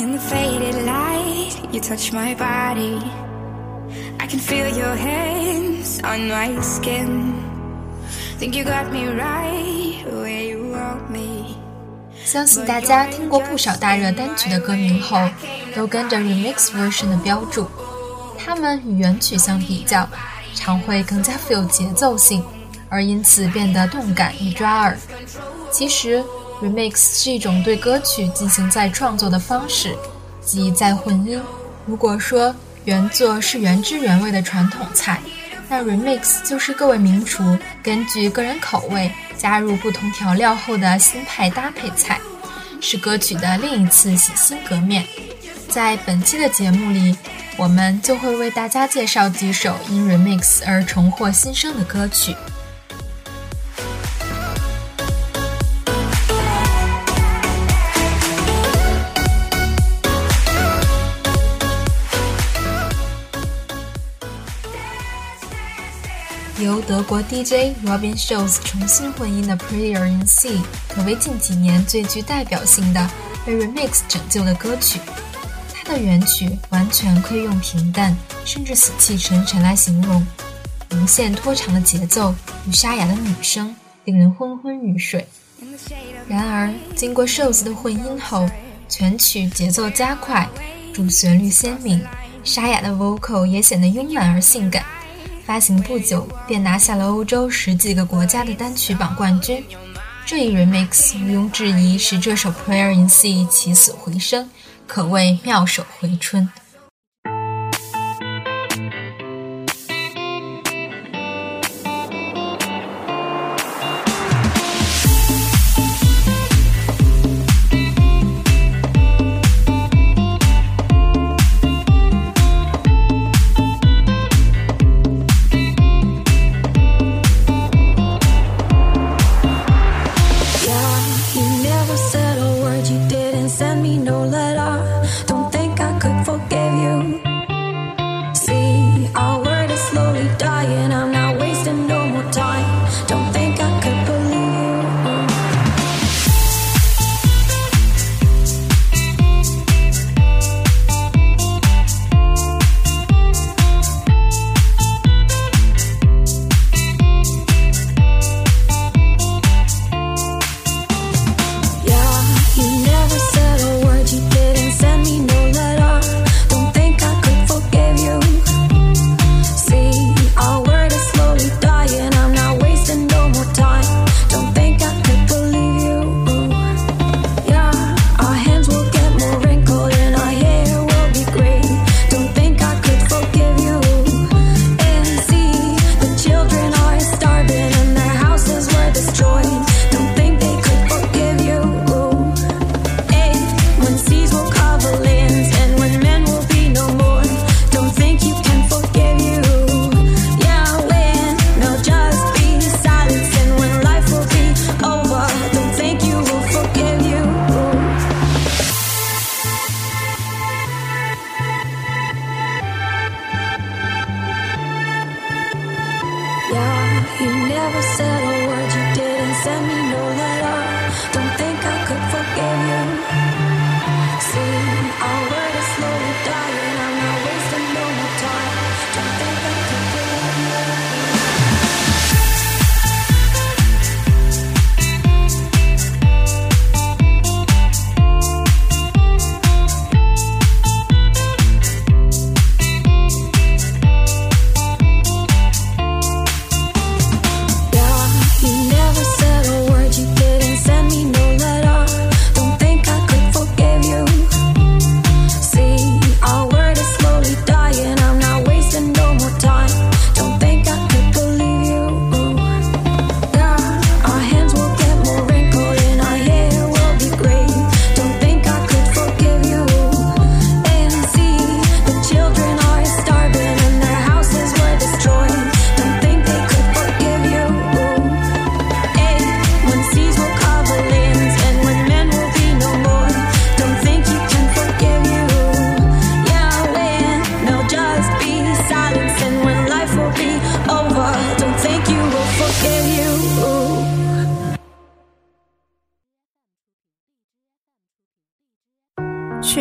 In the faded light, you touch my body. I can feel your hands on my skin. Think you got me right where you want me. 相信大家听过不少大热单曲的歌名后，都跟着 remix version 的标注。它们与原曲相比较，常会更加富有节奏性，而因此变得动感与抓耳。其实，remix 是一种对歌曲进行再创作的方式，即再混音。如果说原作是原汁原味的传统菜，那 remix 就是各位名厨根据个人口味加入不同调料后的新派搭配菜，是歌曲的另一次洗心革面。在本期的节目里，我们就会为大家介绍几首因 remix 而重获新生的歌曲。由德国 DJ Robin s c h o l z 重新混音的《Prayer in C》可谓近几年最具代表性的被 remix 拯救的歌曲。它的原曲完全可以用平淡甚至死气沉沉来形容，无限拖长的节奏与沙哑的女声令人昏昏欲睡。然而，经过 s h o l z 的混音后，全曲节奏加快，主旋律鲜明，沙哑的 vocal 也显得慵懒而性感。发行不久便拿下了欧洲十几个国家的单曲榜冠军，这一 remix 毋庸置疑是这首 Prayer in C 起死回生，可谓妙手回春。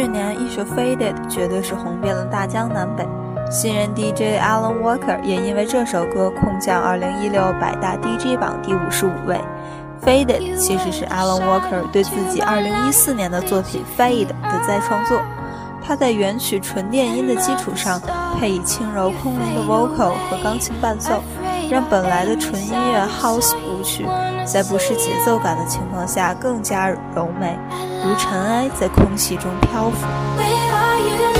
去年一首《Faded》绝对是红遍了大江南北，新人 DJ Alan Walker 也因为这首歌空降2016百大 DJ 榜第五十五位。《Faded》其实是 Alan Walker 对自己2014年的作品《Fade》的再创作。他在原曲纯电音的基础上，配以轻柔空灵的 vocal 和钢琴伴奏，让本来的纯音乐 house 舞曲，在不失节奏感的情况下更加柔美，如尘埃在空气中漂浮。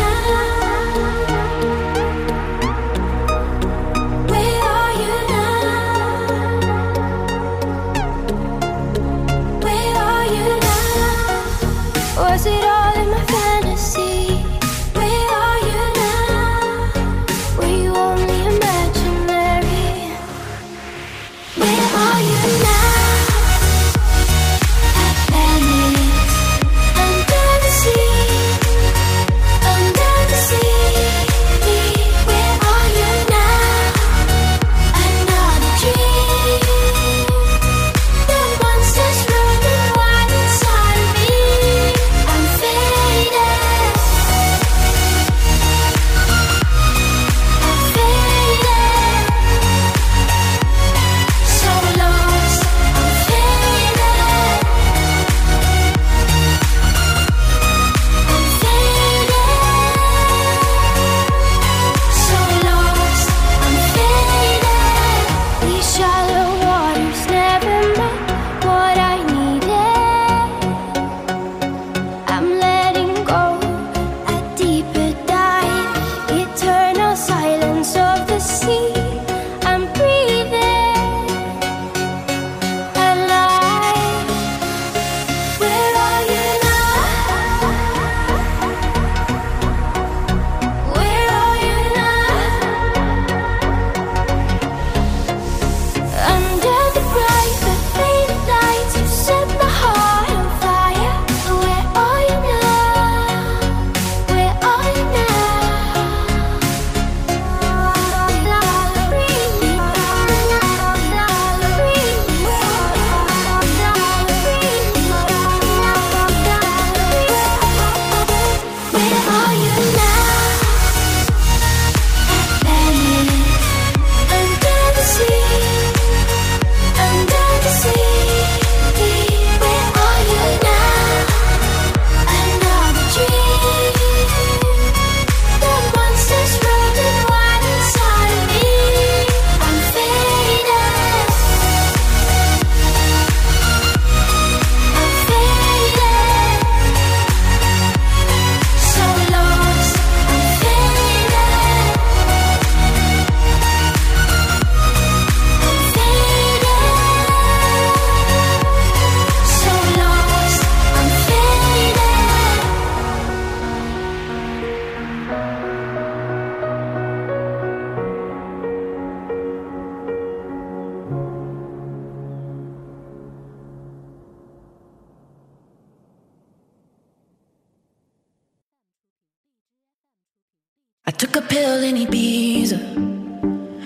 I took a pill in Ibiza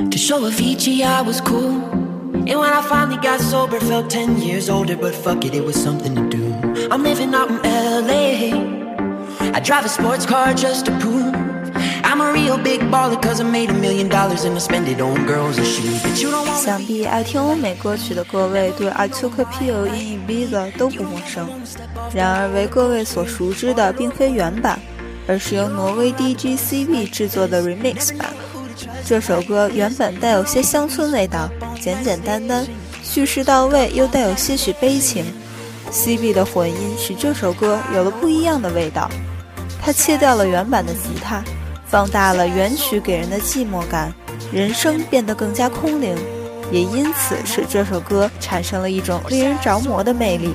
to show Avicii I was cool. And when I finally got sober, felt 10 years older, but fuck it, it was something to do. I'm living out in LA. I drive a sports car just to prove I'm a real big baller, cause I made a million dollars and I spend it on girls and shoes. But you don't want 想必爱听欧美歌曲的各位对 I Took a Pill in Ibiza 都不陌生。然而，为各位所熟知的并非原版。 而是由挪威 DJ CB 制作的 Remix 版。这首歌原本带有些乡村味道，简简单单，叙事到位又带有些许悲情。CB 的混音使这首歌有了不一样的味道。他切掉了原版的吉他，放大了原曲给人的寂寞感，人声变得更加空灵，也因此使这首歌产生了一种令人着魔的魅力。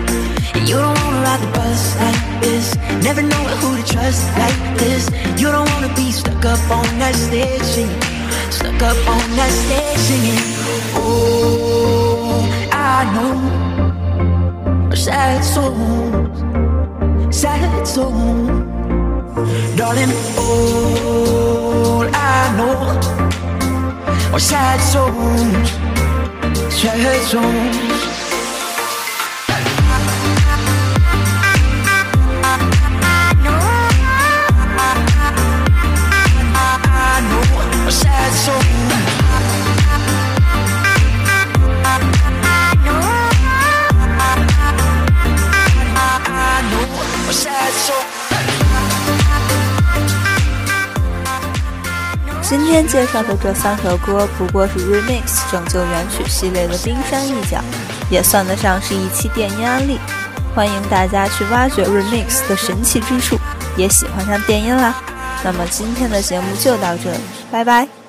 And you don't wanna ride the bus like this, never know who to trust like this. You don't wanna be stuck up on that stage singing, stuck up on that stage singing. Oh, I know sad songs, sad songs, darling. All I know are sad songs, sad songs. 介绍的这三首歌不过是 Remix 拯救原曲系列的冰山一角，也算得上是一期电音案例。欢迎大家去挖掘 Remix 的神奇之处，也喜欢上电音啦。那么今天的节目就到这里，拜拜。